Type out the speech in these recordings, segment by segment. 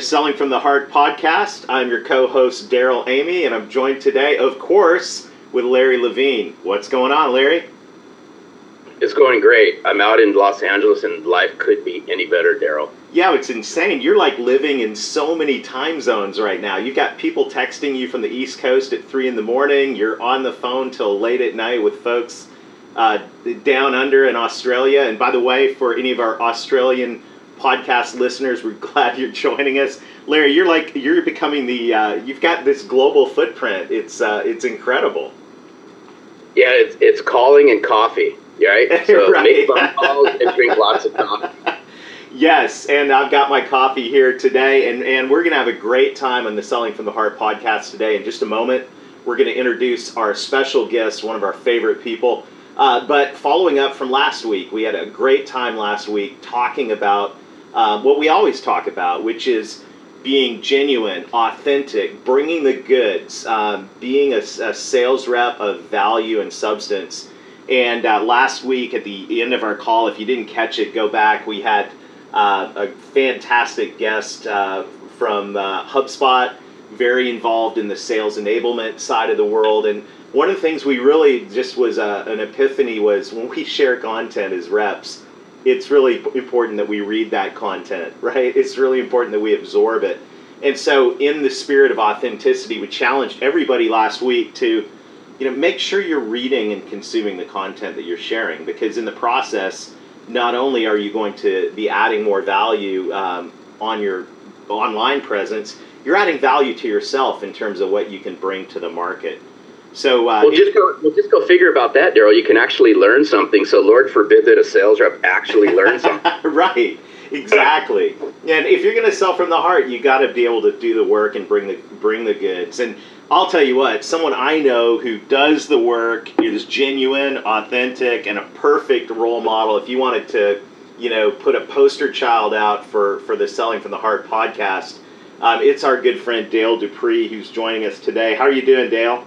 To Selling from the Heart podcast. I'm your co-host Darrell Amy, and I'm joined today, of course, with Larry Levine. What's going on, Larry? It's going great. I'm out in Los Angeles, and life could be any better, Darrell. Yeah, it's insane. You're like living in so many time zones right now. You've got people texting you from the East Coast at three in the morning. You're on the phone till late at night with folks uh, down under in Australia. And by the way, for any of our Australian podcast listeners, we're glad you're joining us. Larry, you're like you're becoming the uh, you've got this global footprint. It's uh, it's incredible. Yeah, it's it's calling and coffee, right? So Right. make phone calls and drink lots of coffee. Yes, and I've got my coffee here today, and, and we're going to have a great time on the Selling from the Heart podcast today. In just a moment, we're going to introduce our special guest, one of our favorite people. Uh, but following up from last week, we had a great time last week talking about uh, what we always talk about, which is being genuine, authentic, bringing the goods, um, being a, a sales rep of value and substance. And uh, last week, at the end of our call, if you didn't catch it, go back. We had uh, a fantastic guest uh, from uh, HubSpot, very involved in the sales enablement side of the world. And one of the things we really just was uh, an epiphany was when we share content as reps, it's really important that we read that content, right? It's really important that we absorb it. And so, in the spirit of authenticity, we challenged everybody last week to, you know, make sure you're reading and consuming the content that you're sharing, because in the process, not only are you going to be adding more value um, on your online presence, you're adding value to yourself in terms of what you can bring to the market. So, uh, Well, just go. Well, just go figure about that, Darrell. You can actually learn something. So, Lord forbid that a sales rep actually learns something. right exactly and if you're going to sell from the heart you got to be able to do the work and bring the bring the goods and i'll tell you what someone i know who does the work is genuine authentic and a perfect role model if you wanted to you know put a poster child out for for the selling from the heart podcast um, it's our good friend dale dupree who's joining us today how are you doing dale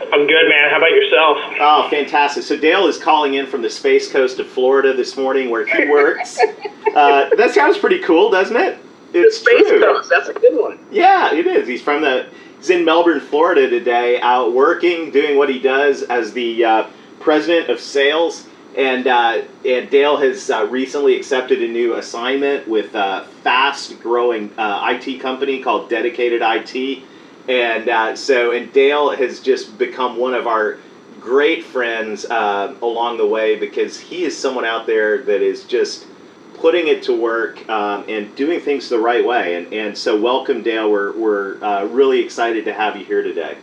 I'm good, man. How about yourself? Oh, fantastic. So Dale is calling in from the space coast of Florida this morning where he works. uh, that sounds pretty cool, doesn't it? It's Space true. Coast. That's a good one. Yeah, it is. He's from the. He's in Melbourne, Florida today, out working, doing what he does as the uh, president of sales. And uh, and Dale has uh, recently accepted a new assignment with a fast-growing uh, IT company called Dedicated IT. And uh, so, and Dale has just become one of our great friends uh, along the way because he is someone out there that is just putting it to work um, and doing things the right way. And, and so, welcome, Dale. We're, we're uh, really excited to have you here today.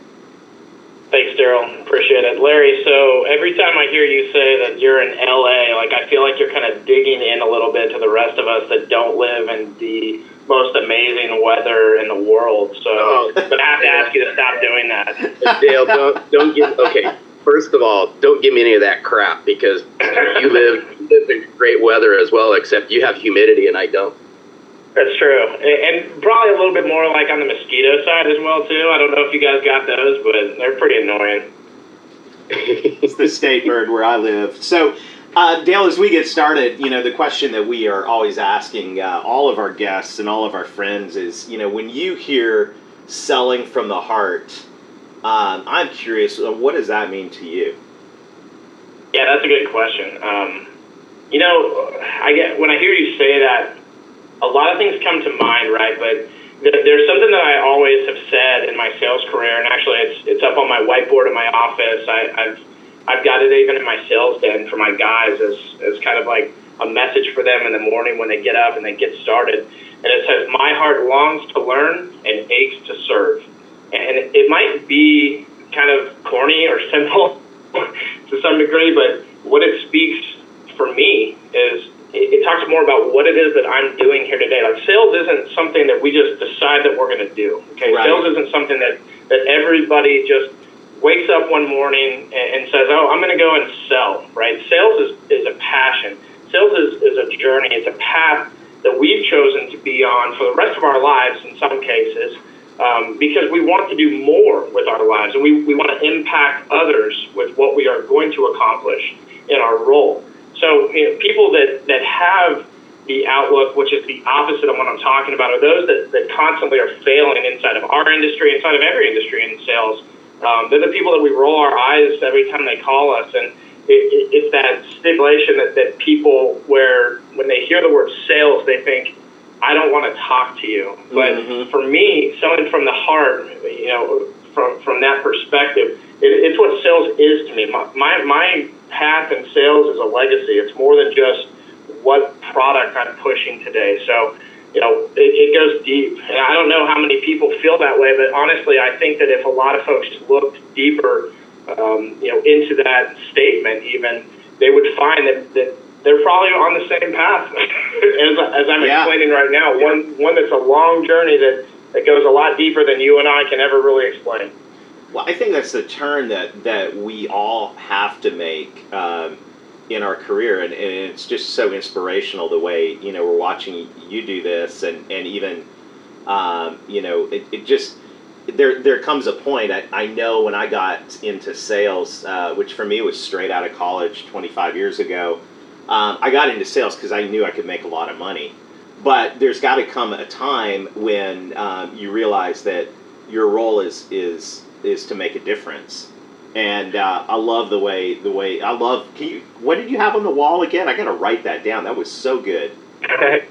Thanks, Darrell. Appreciate it. Larry, so every time I hear you say that you're in LA, like I feel like you're kind of digging in a little bit to the rest of us that don't live in the most amazing weather in the world. So Oh. I'm have to ask you to stop doing that. Dale, don't don't give. Okay, first of all, don't give me any of that crap because you live you live in great weather as well. Except you have humidity and I don't. That's true, and and probably a little bit more like on the mosquito side as well too. I don't know if you guys got those, but they're pretty annoying. It's the state bird where I live. So, uh, Dale, as we get started, you know, the question that we are always asking uh, all of our guests and all of our friends is, you know, when you hear selling from the heart, um, I'm curious, uh, what does that mean to you? Yeah, that's a good question. Um, you know, I get when I hear you say that, a lot of things come to mind, right? But th- there's something that I always have said in my sales career, and actually, it's it's up on my whiteboard in my office. I, I've I've got it even in my sales den for my guys as as kind of like a message for them in the morning when they get up and they get started. And it says, "My heart longs to learn and aches to serve." And it might be kind of corny or simple to some degree, but what it speaks for me is it, it talks more about what it is that I'm doing here today. Like sales isn't something that we just decide that we're going to do. Okay, Right. sales isn't something that that everybody just wakes up one morning and, says, "Oh, I'm going to go and sell." Right? Sales is is a passion. Sales is, is a journey. It's a path that we've chosen to be on for the rest of our lives. In some cases. Um, because we want to do more with our lives and we, we want to impact others with what we are going to accomplish in our role. So you know, people that, that have the outlook, which is the opposite of what I'm talking about, are those that, that constantly are failing inside of our industry, inside of every industry in sales. Um, they're the people that we roll our eyes every time they call us. And it, it, it's that stipulation that, that people, where when they hear the word sales, they think, I don't want to talk to you. But Mhm. for me, selling from the heart, you know, from, from that perspective, it, it's what sales is to me. My, my, my path in sales is a legacy. It's more than just what product I'm pushing today. So, you know, it, it goes deep. And I don't know how many people feel that way, but honestly, I think that if a lot of folks looked deeper, um, you know, into that statement, even they would find that, that they're probably on the same path as, as I'm Yeah. explaining right now. One one that's a long journey that, that goes a lot deeper than you and I can ever really explain. Well, I think that's the turn that that we all have to make um, in our career, and, and it's just so inspirational the way you know we're watching you do this, and and even um, you know it, it just there there comes a point I, I know when I got into sales, uh, which for me was straight out of college 25 years ago. Um, I got into sales because I knew I could make a lot of money, but there's got to come a time when um, you realize that your role is is is to make a difference. And uh, I love the way the way I love. Can you? What did you have on the wall again? I gotta write that down. That was so good.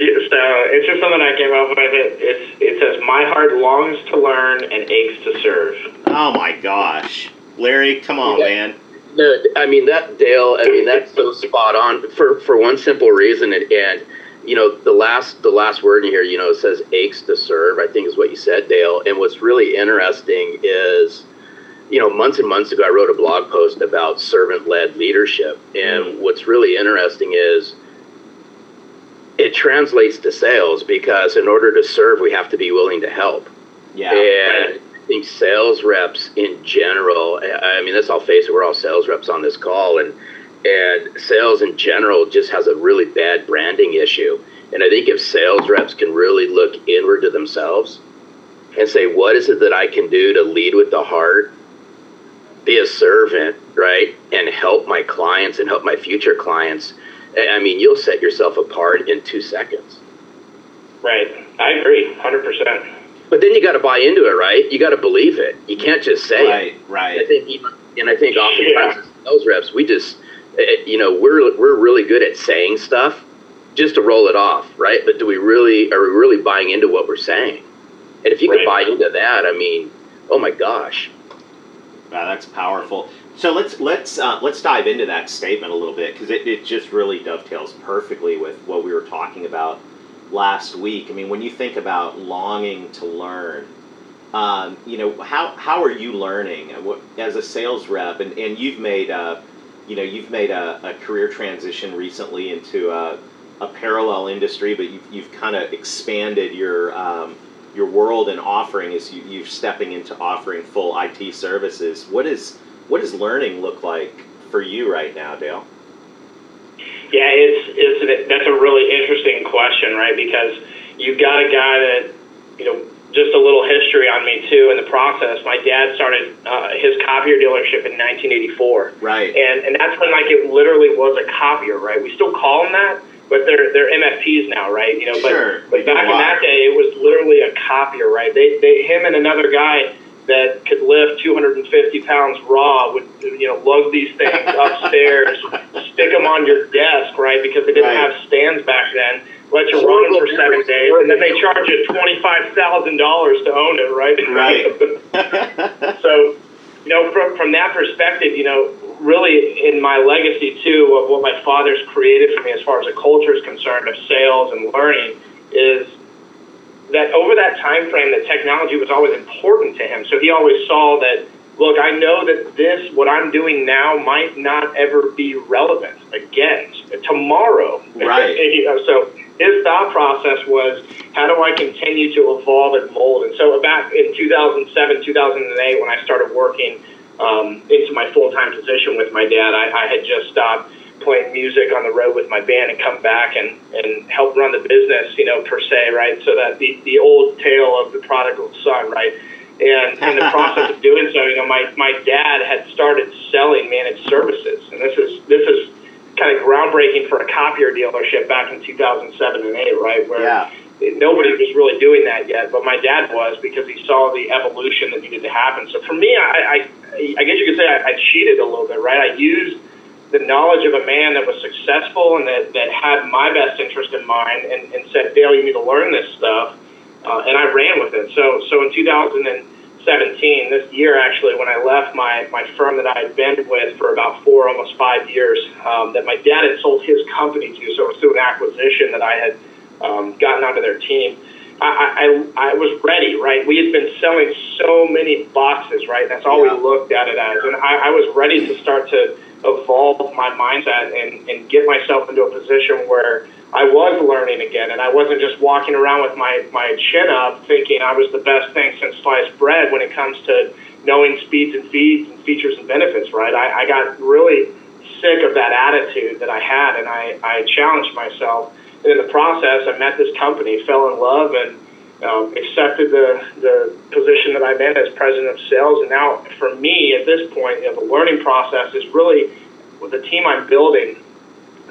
Yeah, so it's just something I came up with. It, it's, it says, My heart longs to learn and aches to serve. Oh my gosh, Larry, come on, Yeah. man. No, I mean that Dale. I mean that's so spot on for for one simple reason, and, and you know the last the last word in here, you know, it says aches to serve. I think is what you said, Dale. And what's really interesting is, you know, months and months ago, I wrote a blog post about servant led leadership, and what's really interesting is it translates to sales because in order to serve, we have to be willing to help. Yeah, And I think sales reps in general, I I mean, let's all face it, we're all sales reps on this call, and and sales in general just has a really bad branding issue. And I think if sales reps can really look inward to themselves and say, what is it that I can do to lead with the heart, be a servant, right, and help my clients and help my future clients, I I mean, you'll set yourself apart in two seconds. Right. I agree, 100%. But then you got to buy into it, right? You got to believe it. You can't just say it. right, I right. think, even- and I think oftentimes Yeah. as sales reps, we just, eh, eh, you know, we're we're really good at saying stuff just to roll it off, right? But do we really are we really buying into what we're saying? And if you can buy into that, I mean, oh my gosh, Wow, that's powerful. So let's let's uh, let's dive into that statement a little bit because it, it just really dovetails perfectly with what we were talking about last week. I mean, when you think about longing to learn, um, you know how how are you learning Uh, as a sales rep? And, and you've made a, you know you've made a, a career transition recently into a, a parallel industry, but you've, you've kind of expanded your um, your world and offering is you, you're stepping into offering full IT services. What is what does learning look like for you right now, Dale? Yeah, it's, it's that's a really interesting question, right? Because you've got a guy that, you know, just a little history on me too in the process. My dad started uh, his copier dealership in 1984. Right. and and that's when like it literally was a copier, right? We still call them that, but they're they're MFPs now, right? You know, but Sure, but back in that day, it was literally a copier, right? They they him and another guy that could lift 250 pounds raw would you know lug these things upstairs, stick them on your desk, right? Because they didn't Right. have stands back then. Let you run them for seven days, and then they charge you twenty five thousand dollars to own it, right? Right. So, you know, from, from that perspective, you know, really in my legacy too of what my father's created for me as far as the culture is concerned of sales and learning is that over that time frame that technology was always important to him. So he always saw that look, I know that this, what I'm doing now, might not ever be relevant again tomorrow. Right. you know, so his thought process was, how do I continue to evolve and mold? And so back in 2007, 2008, when I started working um, into my full time position with my dad, I, I had just stopped playing music on the road with my band and come back and, and help run the business, you know, per se, right? So that the, the old tale of the prodigal son, right? And in the process of doing so, you know, my, my dad had started selling managed services. And this is, this is kind of groundbreaking for a copier dealership back in 2007 and 8, right? Where Yeah. Nobody was really doing that yet, but my dad was because he saw the evolution that needed to happen. So for me, I, I, I guess you could say I, I cheated a little bit, right? I used the knowledge of a man that was successful and that, that had my best interest in mind and, and said, Dale, you need to learn this stuff. Uh, and I ran with it. So, so in 2017, this year actually, when I left my, my firm that I had been with for about four, almost five years, um, that my dad had sold his company to, so it was through an acquisition that I had um, gotten onto their team. I, I, I was ready, right? We had been selling so many boxes, right? That's all Yeah. we looked at it as. And I, I was ready to start to evolve my mindset and, and get myself into a position where I was learning again and I wasn't just walking around with my, my chin up thinking I was the best thing since sliced bread when it comes to knowing speeds and feeds and features and benefits, right? I, I got really sick of that attitude that I had and I, I challenged myself. And in the process, I met this company, fell in love, and um, accepted the, the position that I'm in as president of sales. And now, for me, at this point, you know, the learning process is really with the team I'm building.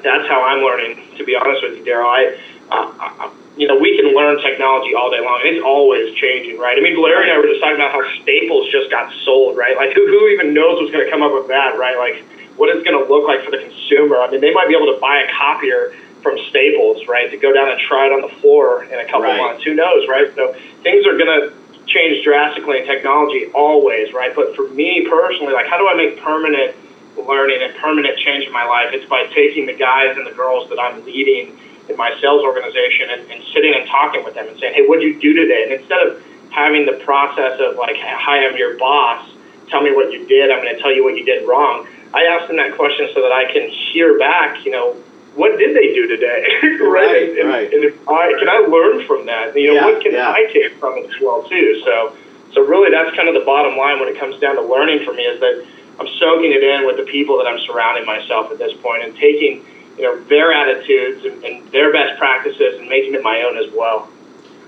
That's how I'm learning. To be honest with you, Darrell, I, uh, I, you know, we can learn technology all day long, it's always changing, right? I mean, Larry and I were just talking about how Staples just got sold, right? Like, who, who even knows what's going to come up with that, right? Like, what it's going to look like for the consumer. I mean, they might be able to buy a copier from Staples, right, to go down and try it on the floor in a couple Right. months. Who knows, right? So things are going to change drastically in technology always, right? But for me personally, like, how do I make permanent learning and permanent change in my life? It's by taking the guys and the girls that I'm leading in my sales organization and, and sitting and talking with them and saying, hey, what did you do today? And instead of having the process of like, hi, I'm your boss, tell me what you did, I'm going to tell you what you did wrong. I ask them that question so that I can hear back, you know, what did they do today? Right, and, right. and if I can I learn from that? You know, Yeah, what can yeah. I take from it as well too? So, so really, that's kind of the bottom line when it comes down to learning for me is that I'm soaking it in with the people that I'm surrounding myself at this point and taking you know their attitudes and, and their best practices and making it my own as well.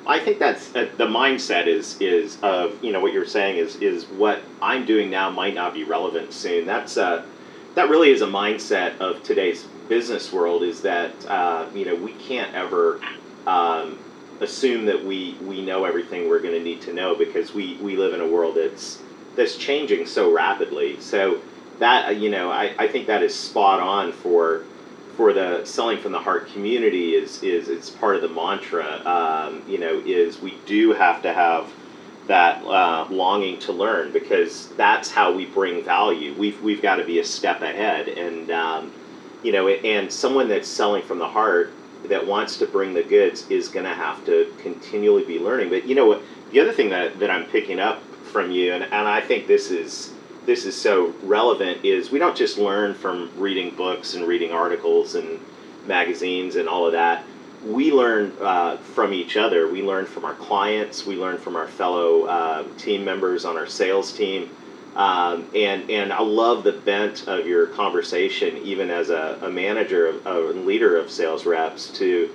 I think that's uh, the mindset is is of you know what you're saying is is what I'm doing now might not be relevant soon. That's uh, that really is a mindset of today's business world. Is that uh, you know we can't ever um, assume that we we know everything we're going to need to know because we we live in a world that's that's changing so rapidly. So that uh, you know I, I think that is spot on for for the selling from the heart community is is it's part of the mantra. Um, you know, is we do have to have that uh, longing to learn because that's how we bring value. We've we've got to be a step ahead, and um, you know, and someone that's selling from the heart that wants to bring the goods is going to have to continually be learning. But you know what? The other thing that, that I'm picking up from you, and, and I think this is this is so relevant, is we don't just learn from reading books and reading articles and magazines and all of that. We learn uh, from each other. We learn from our clients. We learn from our fellow uh, team members on our sales team. Um, and and I love the bent of your conversation, even as a, a manager, of, a leader of sales reps, to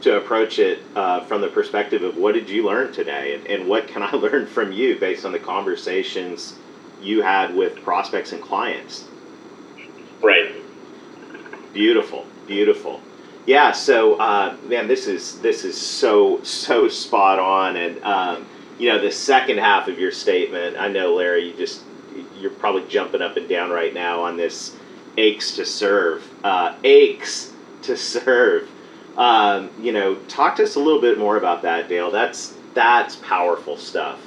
to approach it uh, from the perspective of what did you learn today, and, and what can I learn from you based on the conversations you had with prospects and clients. Right. Beautiful, beautiful. Yeah. So, uh, man, this is this is so so spot on, and um, you know the second half of your statement. I know, Larry, you just you're probably jumping up and down right now on this aches to serve, uh, aches to serve. Um, you know, talk to us a little bit more about that, Dale. That's that's powerful stuff.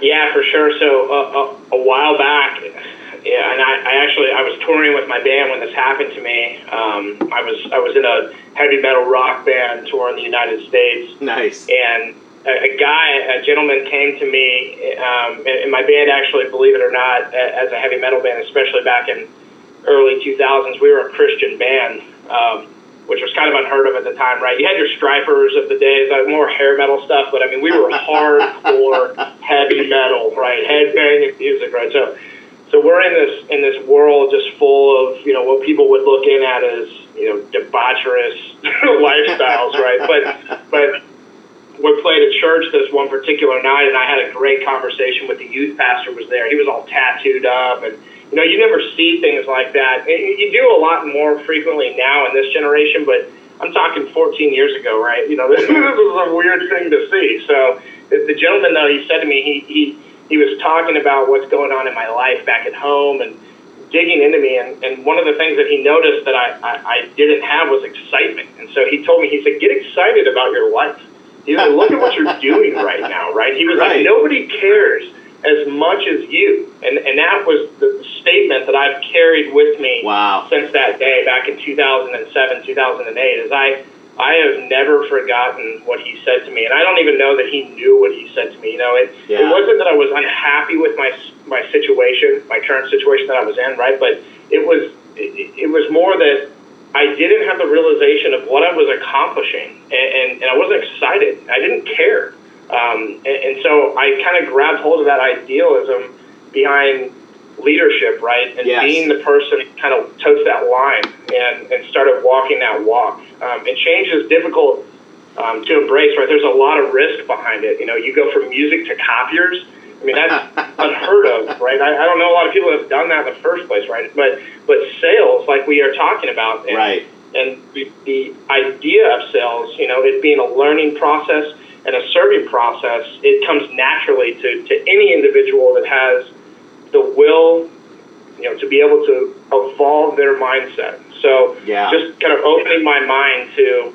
Yeah, for sure. So uh, a, a while back, yeah, and I, I actually I was touring with my band when this happened to me. Um, I was I was in a heavy metal rock band touring the United States, Nice. and a, a guy, a gentleman came to me, um, and, and my band actually, believe it or not, as a heavy metal band, especially back in early 2000s, we were a Christian band, um, which was kind of unheard of at the time, right? You had your Strypers of the days, like more hair metal stuff, but I mean, we were hardcore heavy metal, right? Headbanging music, right? So, so we're in this in this world just full of you know what people would look in at as you know debaucherous lifestyles, right? But but we played at church this one particular night, and I had a great conversation with the youth pastor. Was there? He was all tattooed up, and you know, you never see things like that. You do a lot more frequently now in this generation, but I'm talking 14 years ago, right? You know, this, is a weird thing to see. So the gentleman, though, he said to me, he he he was talking about what's going on in my life back at home and digging into me. And, and one of the things that he noticed that I, I, I didn't have was excitement. And so he told me, he said, get excited about your life. He was like, look at what you're doing right now, right? He was right. like, nobody cares as much as you. And, and that was the statement that I've carried with me wow. since that day back in 2007, 2008 is I, I have never forgotten what he said to me. And I don't even know that he knew what he said to me. You know, it, yeah. it wasn't that I was unhappy with my, my situation, my current situation that I was in, right? But it was, it, it was more that I didn't have the realization of what I was accomplishing, and, and, and I wasn't excited. I didn't care. Um, and, and so I kind of grabbed hold of that idealism behind leadership, right? And yes. being the person who kind of totes that line and, and started walking that walk. Um, and change is difficult um, to embrace, right? There's a lot of risk behind it. You know, you go from music to copiers. I mean, that's unheard of, right? I, I don't know a lot of people have done that in the first place, right? But but sales, like we are talking about, and, right? And the, the idea of sales, you know, it being a learning process and a serving process, it comes naturally to, to any individual that has the will, you know, to be able to evolve their mindset. So yeah. just kind of opening my mind to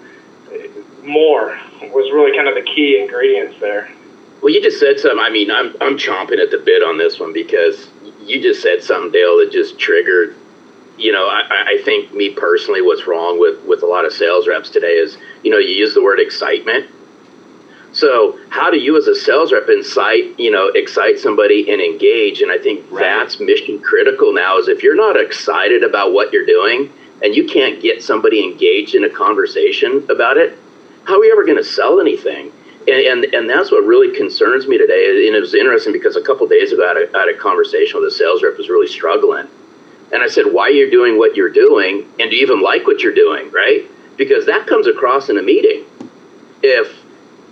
uh, more was really kind of the key ingredients there. Well, you just said something. I mean, I'm I'm chomping at the bit on this one because you just said something, Dale, that just triggered. You know, I, I think me personally, what's wrong with with a lot of sales reps today is, you know, you use the word excitement. So, how do you, as a sales rep, incite you know excite somebody and engage? And I think right. that's mission critical now. Is if you're not excited about what you're doing and you can't get somebody engaged in a conversation about it, how are you ever going to sell anything? And, and, and that's what really concerns me today. And it was interesting because a couple days ago, I had, a, I had a conversation with a sales rep who was really struggling. And I said, Why are you doing what you're doing? And do you even like what you're doing? Right? Because that comes across in a meeting. If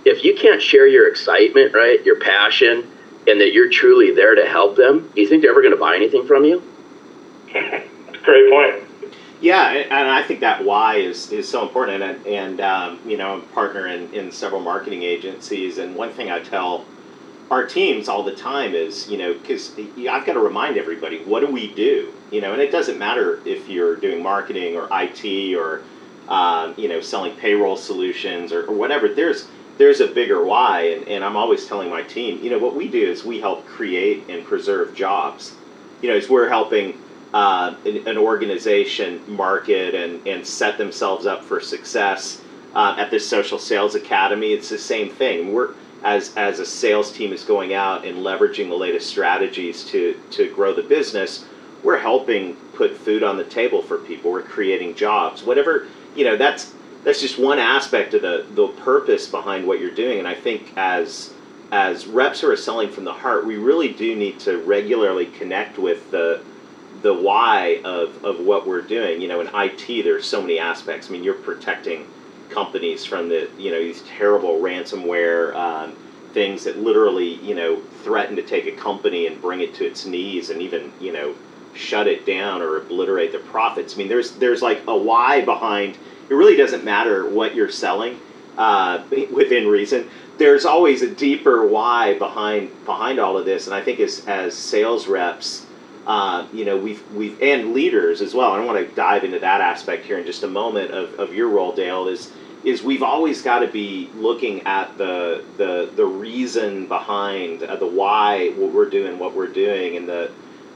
if you can't share your excitement, right, your passion, and that you're truly there to help them, do you think they're ever going to buy anything from you? Great point. Yeah, and I think that why is, is so important. And, and um, you know, I'm a partner in, in several marketing agencies. And one thing I tell our teams all the time is, you know, because I've got to remind everybody, what do we do? You know, and it doesn't matter if you're doing marketing or IT or, um, you know, selling payroll solutions or, or whatever. There's there's a bigger why. And, and I'm always telling my team, you know, what we do is we help create and preserve jobs. You know, as we're helping uh, an, an, organization market and, and set themselves up for success uh, at this social sales academy it's the same thing. We're as as a sales team is going out and leveraging the latest strategies to to grow the business we're helping put food on the table for people. We're creating jobs. Whatever you know that's that's just one aspect of the the purpose behind what you're doing. And i think as as reps who are selling from the heart we really do need to regularly connect with the the why of, of what we're doing. You know, in IT, there's so many aspects. I mean, you're protecting companies from the you know these terrible ransomware um, things that literally you know threaten to take a company and bring it to its knees and even you know shut it down or obliterate the profits. I mean, there's there's like a why behind. It really doesn't matter what you're selling uh, within reason. There's always a deeper why behind behind all of this, and I think as as sales reps uh, you know, we've we've and leaders as well. I want to dive into that aspect here in just a moment of, of your role, Dale. Is is we've always got to be looking at the the the reason behind uh, the why what we're doing what we're doing and the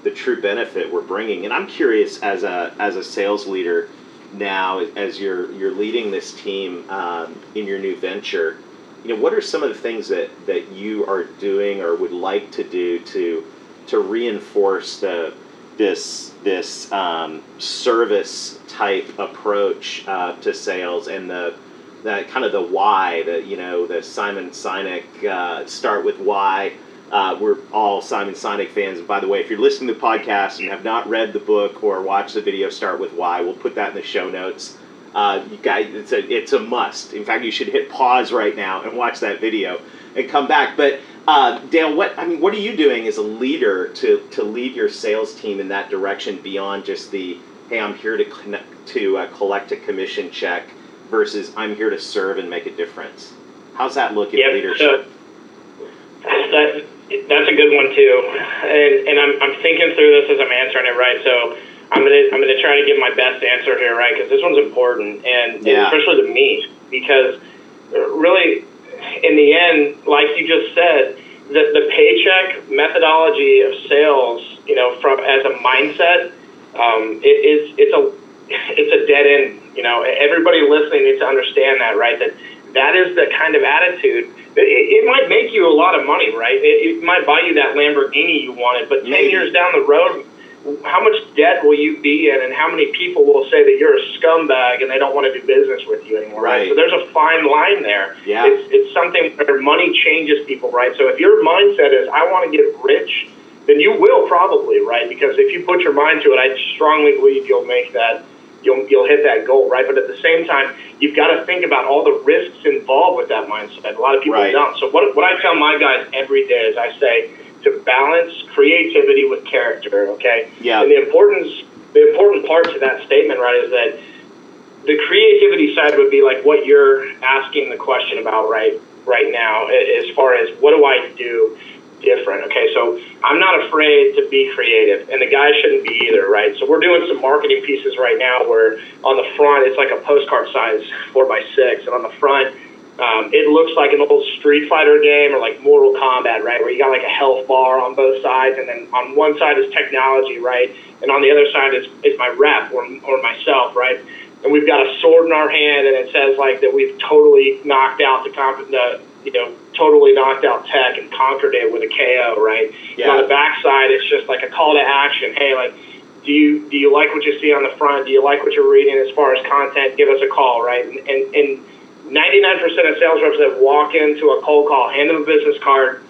the true benefit we're bringing. And I'm curious as a as a sales leader now as you're you're leading this team um, in your new venture you know, what are some of the things that, that you are doing or would like to do to to reinforce the this this um, service type approach uh, to sales and the that kind of the why the you know the Simon Sinek uh, start with why. Uh, we're all Simon Sinek fans. And by the way, if you're listening to the podcast and have not read the book or watched the video, start with why. We'll put that in the show notes. Uh, you guys, it's a it's a must. In fact, you should hit pause right now and watch that video and come back. But uh, Dale, what I mean, what are you doing as a leader to to lead your sales team in that direction beyond just the hey, I'm here to connect, to uh, collect a commission check versus I'm here to serve and make a difference. How's that look in Yep, leadership? so that, that's a good one too, and and I'm I'm thinking through this as I'm answering it right. So I'm gonna I'm gonna try to give my best answer here, right? Because this one's important, and, and especially to me, because uh, really, in the end, like you just said, the the paycheck methodology of sales, you know, from as a mindset, um, it is it's a it's a dead end. You know, everybody listening needs to understand that, right? That that is the kind of attitude. It, it might make you a lot of money, right? It, it might buy you that Lamborghini you wanted, but ten Maybe. years down the road, how much debt will you be in, and how many people will say that you're a scumbag and they don't want to do business with you anymore? Right. So there's a fine line there. Yeah. It's it's something where money changes people, right? So if your mindset is I want to get rich, then you will probably, right? Because if you put your mind to it, I strongly believe you'll make that you'll you'll hit that goal, right? But at the same time, you've got to think about all the risks involved with that mindset. A lot of people Right. don't. So what what I tell my guys every day is I say to balance creativity with character, okay? Yeah. And the importance the important part to that statement, right, is that the creativity side would be like what you're asking the question about right right now as far as what do I do different okay so I'm not afraid to be creative and the guy shouldn't be either right so we're doing some marketing pieces right now where on the front it's like a postcard size four by six and on the front um, it looks like an old Street Fighter game or like Mortal Kombat, right? Where you got like a health bar on both sides, and then on one side is technology, right? And on the other side is, is my rep or, or myself, right? And we've got a sword in our hand, and it says like that we've totally knocked out the, comp- the you know, totally knocked out tech and conquered it with a KO, right? And on the back side, it's just like a call to action. Hey, like, do you do you like what you see on the front? Do you like what you're reading as far as content? Give us a call, right? And and, and 99% of sales reps that walk into a cold call, hand them a business card,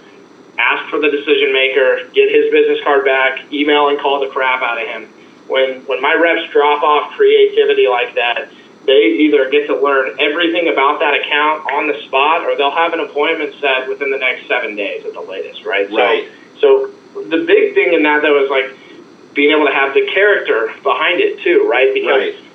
ask for the decision maker, get his business card back, email and call the crap out of him. When when my reps drop off creativity like that, they either get to learn everything about that account on the spot, or they'll have an appointment set within the next seven days at the latest, right? Right. So, so the big thing in that though is like being able to have the character behind it too, right? Because Right.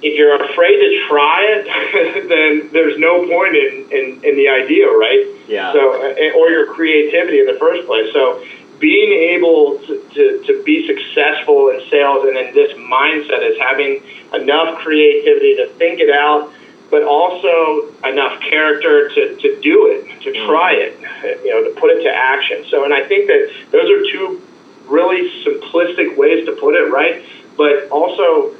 If you're afraid to try it, then there's no point in, in, in the idea, right? Yeah. So, or your creativity in the first place. So, being able to, to, to be successful in sales and in this mindset is having enough creativity to think it out, but also enough character to, to do it, to mm. try it, you know, to put it to action. So, and I think that those are two really simplistic ways to put it, right? But also,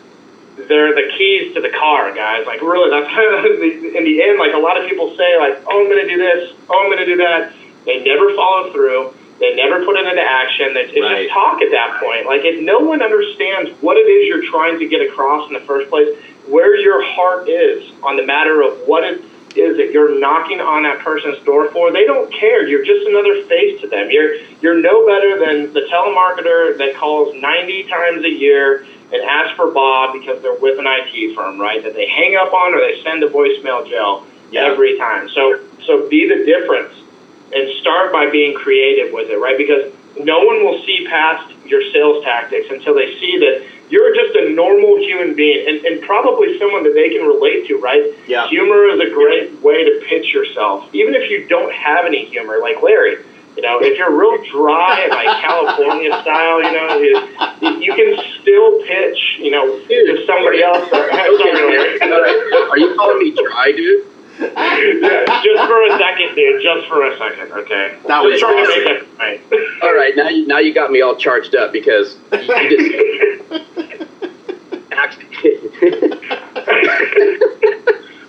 they're the keys to the car, guys. Like really, that's in the end. Like a lot of people say, like, "Oh, I'm going to do this. Oh, I'm going to do that." They never follow through. They never put it into action. It's, it's Right. just talk at that point. Like if no one understands what it is you're trying to get across in the first place, where your heart is on the matter of what it is that you're knocking on that person's door for, they don't care. You're just another face to them. You're you're no better than the telemarketer that calls 90 times a year and asks for Bob because they're with an IT firm, right? That they hang up on or they send a voicemail jail Yeah. every time. So so be the difference and start by being creative with it, right? Because no one will see past your sales tactics until they see that you're just a normal human being and, and probably someone that they can relate to, right? Yeah. Humor is a great way to pitch yourself, even if you don't have any humor, like Larry. You know, if you're real dry and like California style, you know, you, you can still pitch, you know, to somebody else. Or. All right. Are you calling me dry, dude? Yeah, just for a second, dude. Just for a second, okay? That was trying to make that right. All right, now you now you got me all charged up because you, just actually.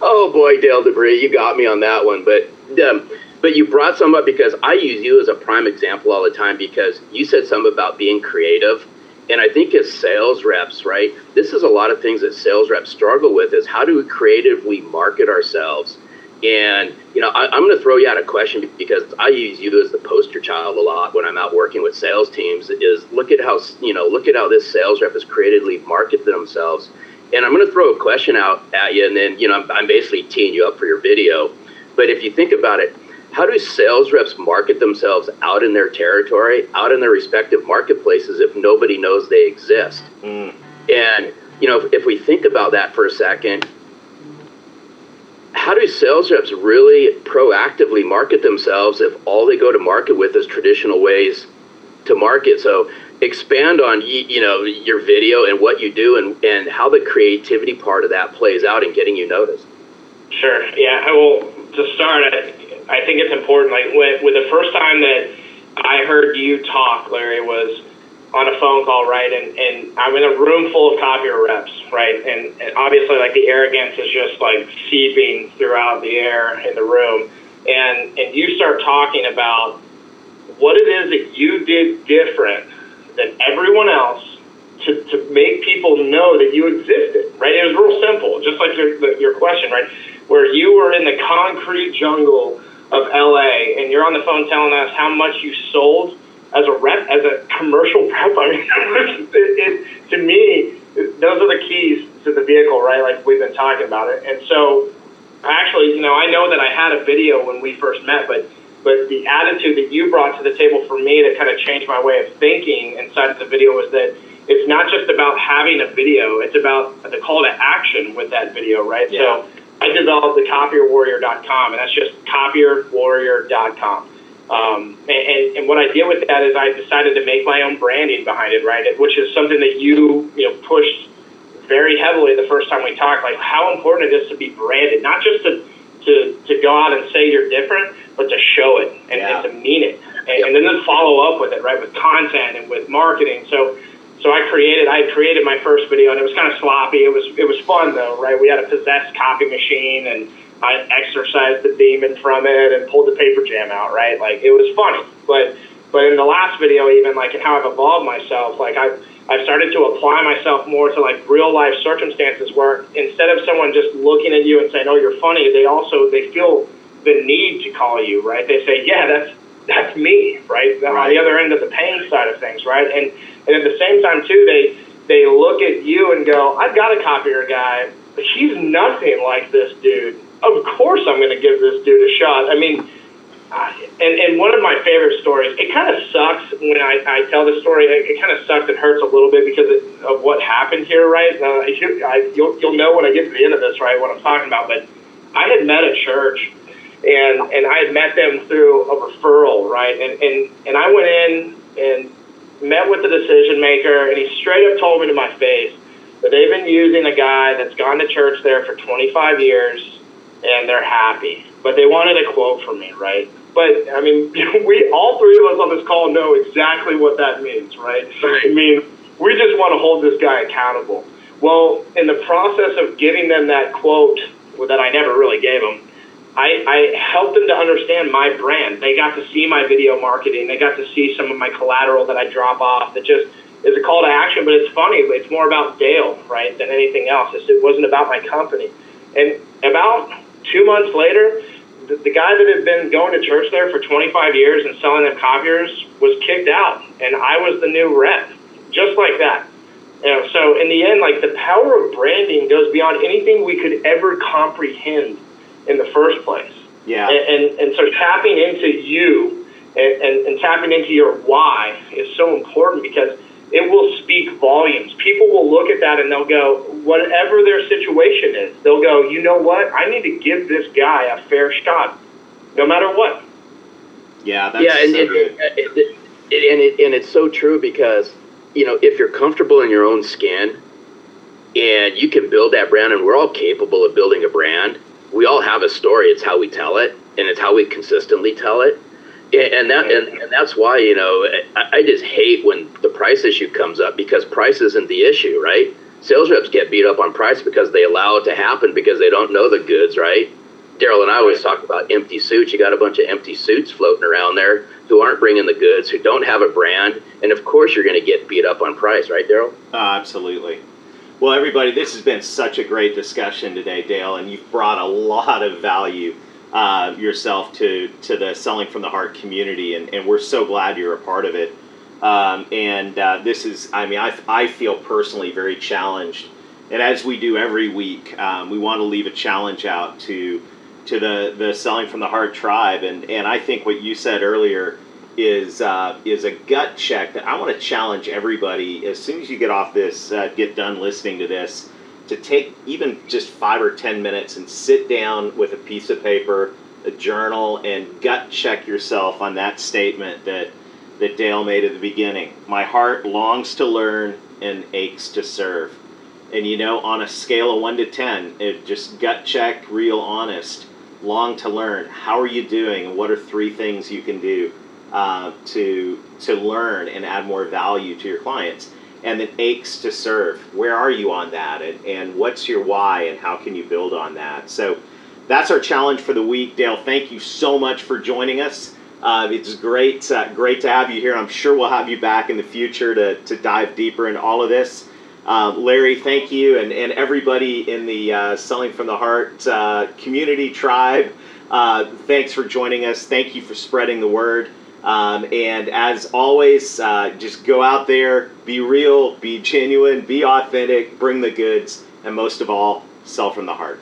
oh boy, Dale Dupree, you got me on that one. But but um, but you brought some up because I use you as a prime example all the time because you said something about being creative. And I think as sales reps, right, this is a lot of things that sales reps struggle with is how do we creatively market ourselves? And, you know, I, am going to throw you out a question because I use you as the poster child a lot when I'm out working with sales teams is look at how, you know, look at how this sales rep has creatively marketed themselves. And I'm going to throw a question out at you and then, you know, I'm, I'm basically teeing you up for your video. But if you think about it, how do sales reps market themselves out in their territory, out in their respective marketplaces if nobody knows they exist? Mm. And you know, if, if, we think about that for a second, how do sales reps really proactively market themselves if all they go to market with is traditional ways to market? So expand on you know your video and what you do and, and how the creativity part of that plays out in getting you noticed. Sure. Yeah. Well, to start, I think it's important. Like with, with the first time that I heard you talk, Larry, was on a phone call, right? And, and I'm in a room full of copier reps, right? And, and obviously, like the arrogance is just like seeping throughout the air in the room. And, and you start talking about what it is that you did different than everyone else to, to make people know that you existed, right? It was real simple, just like your, your question, right? Where you were in the concrete jungle of LA and you're on the phone telling us how much you sold as a rep, as a commercial rep. I mean, it, it, to me, those are the keys to the vehicle, right? Like we've been talking about it. And so, actually, you know, I know that I had a video when we first met, but but the attitude that you brought to the table for me that kind of changed my way of thinking inside of the video was that it's not just about having a video; it's about the call to action with that video, right? Yeah. So I developed the copierwarrior.com, and that's just copierwarrior.com. Um, and, and what I did with that is I decided to make my own branding behind it, right? Which is something that you you know pushed very heavily the first time we talked, like how important it is to be branded, not just to to, to go out and say you're different, but to show it and, yeah. and to mean it, and, yep. and then to follow up with it, right, with content and with marketing. So so I created I created my first video and it was kind of sloppy. It was it was fun though, right? We had a possessed copy machine and I exorcised the demon from it and pulled the paper jam out, right? Like it was funny. But but in the last video even like and how I've evolved myself, like I've I've started to apply myself more to like real life circumstances where instead of someone just looking at you and saying, "Oh, you're funny," they also they feel the need to call you, right? They say, "Yeah, that's that's me," right? right. On the other end of the pain side of things, right? And and at the same time, too, they they look at you and go, "I've got a copier guy, but he's nothing like this dude. Of course, I'm going to give this dude a shot." I mean, uh, and and one of my favorite stories. It kind of sucks when I, I tell this story. It, it kind of sucks. It hurts a little bit because of what happened here, right? Uh, I, you'll you'll know when I get to the end of this, right? What I'm talking about, but. I had met a church and and I had met them through a referral, right? And and and I went in and met with the decision maker, and he straight up told me to my face that they've been using a guy that's gone to church there for 25 years, and they're happy. But they wanted a quote from me, right? But I mean, we all three of us on this call know exactly what that means, right? right. I mean, we just want to hold this guy accountable. Well, in the process of giving them that quote that I never really gave them, I, I helped them to understand my brand. They got to see my video marketing. They got to see some of my collateral that I drop off that just is a call to action, but it's funny. It's more about Dale, right, than anything else. It's, it wasn't about my company. And about two months later, the, the guy that had been going to church there for 25 years and selling them copiers was kicked out, and I was the new rep, just like that. You know, so in the end, like the power of branding goes beyond anything we could ever comprehend in the first place. Yeah. And, and, and so tapping into you and, and, and tapping into your why is so important because it will speak volumes. People will look at that and they'll go, whatever their situation is, they'll go, you know what? I need to give this guy a fair shot, no matter what. Yeah, that's yeah, and, so and, and, and, it, and it's so true because you know if you're comfortable in your own skin and you can build that brand, and we're all capable of building a brand we all have a story. It's how we tell it, and it's how we consistently tell it. And that and, and that's why you know I, I just hate when the price issue comes up because price isn't the issue, right? Sales reps get beat up on price because they allow it to happen because they don't know the goods, right? Darrell and I always talk about empty suits. You got a bunch of empty suits floating around there who aren't bringing the goods, who don't have a brand, and of course you're going to get beat up on price, right, Darrell? Uh, absolutely. Well, everybody, this has been such a great discussion today, Dale, and you've brought a lot of value uh, yourself to to the selling from the heart community, and, and we're so glad you're a part of it. Um, and uh, this is, I mean, I, I feel personally very challenged, and as we do every week, um, we want to leave a challenge out to to the the selling from the heart tribe, and and I think what you said earlier is uh, is a gut check that I want to challenge everybody as soon as you get off this, uh, get done listening to this to take even just five or ten minutes and sit down with a piece of paper, a journal, and gut check yourself on that statement that that Dale made at the beginning. My heart longs to learn and aches to serve. And you know, on a scale of one to ten, it just gut check, real honest, long to learn. How are you doing, what are three things you can do uh, to to learn and add more value to your clients? and then aches to serve. Where are you on that? And, and what's your why and how can you build on that? So that's our challenge for the week. Dale, thank you so much for joining us. Uh, it's great, uh, great to have you here. I'm sure we'll have you back in the future to, to dive deeper in all of this. Uh, Larry, thank you, and, and everybody in the uh, Selling from the Heart uh, community tribe. Thanks for joining us. Thank you for spreading the word. Um, and as always, uh, just go out there, be real, be genuine, be authentic, bring the goods, and most of all, sell from the heart.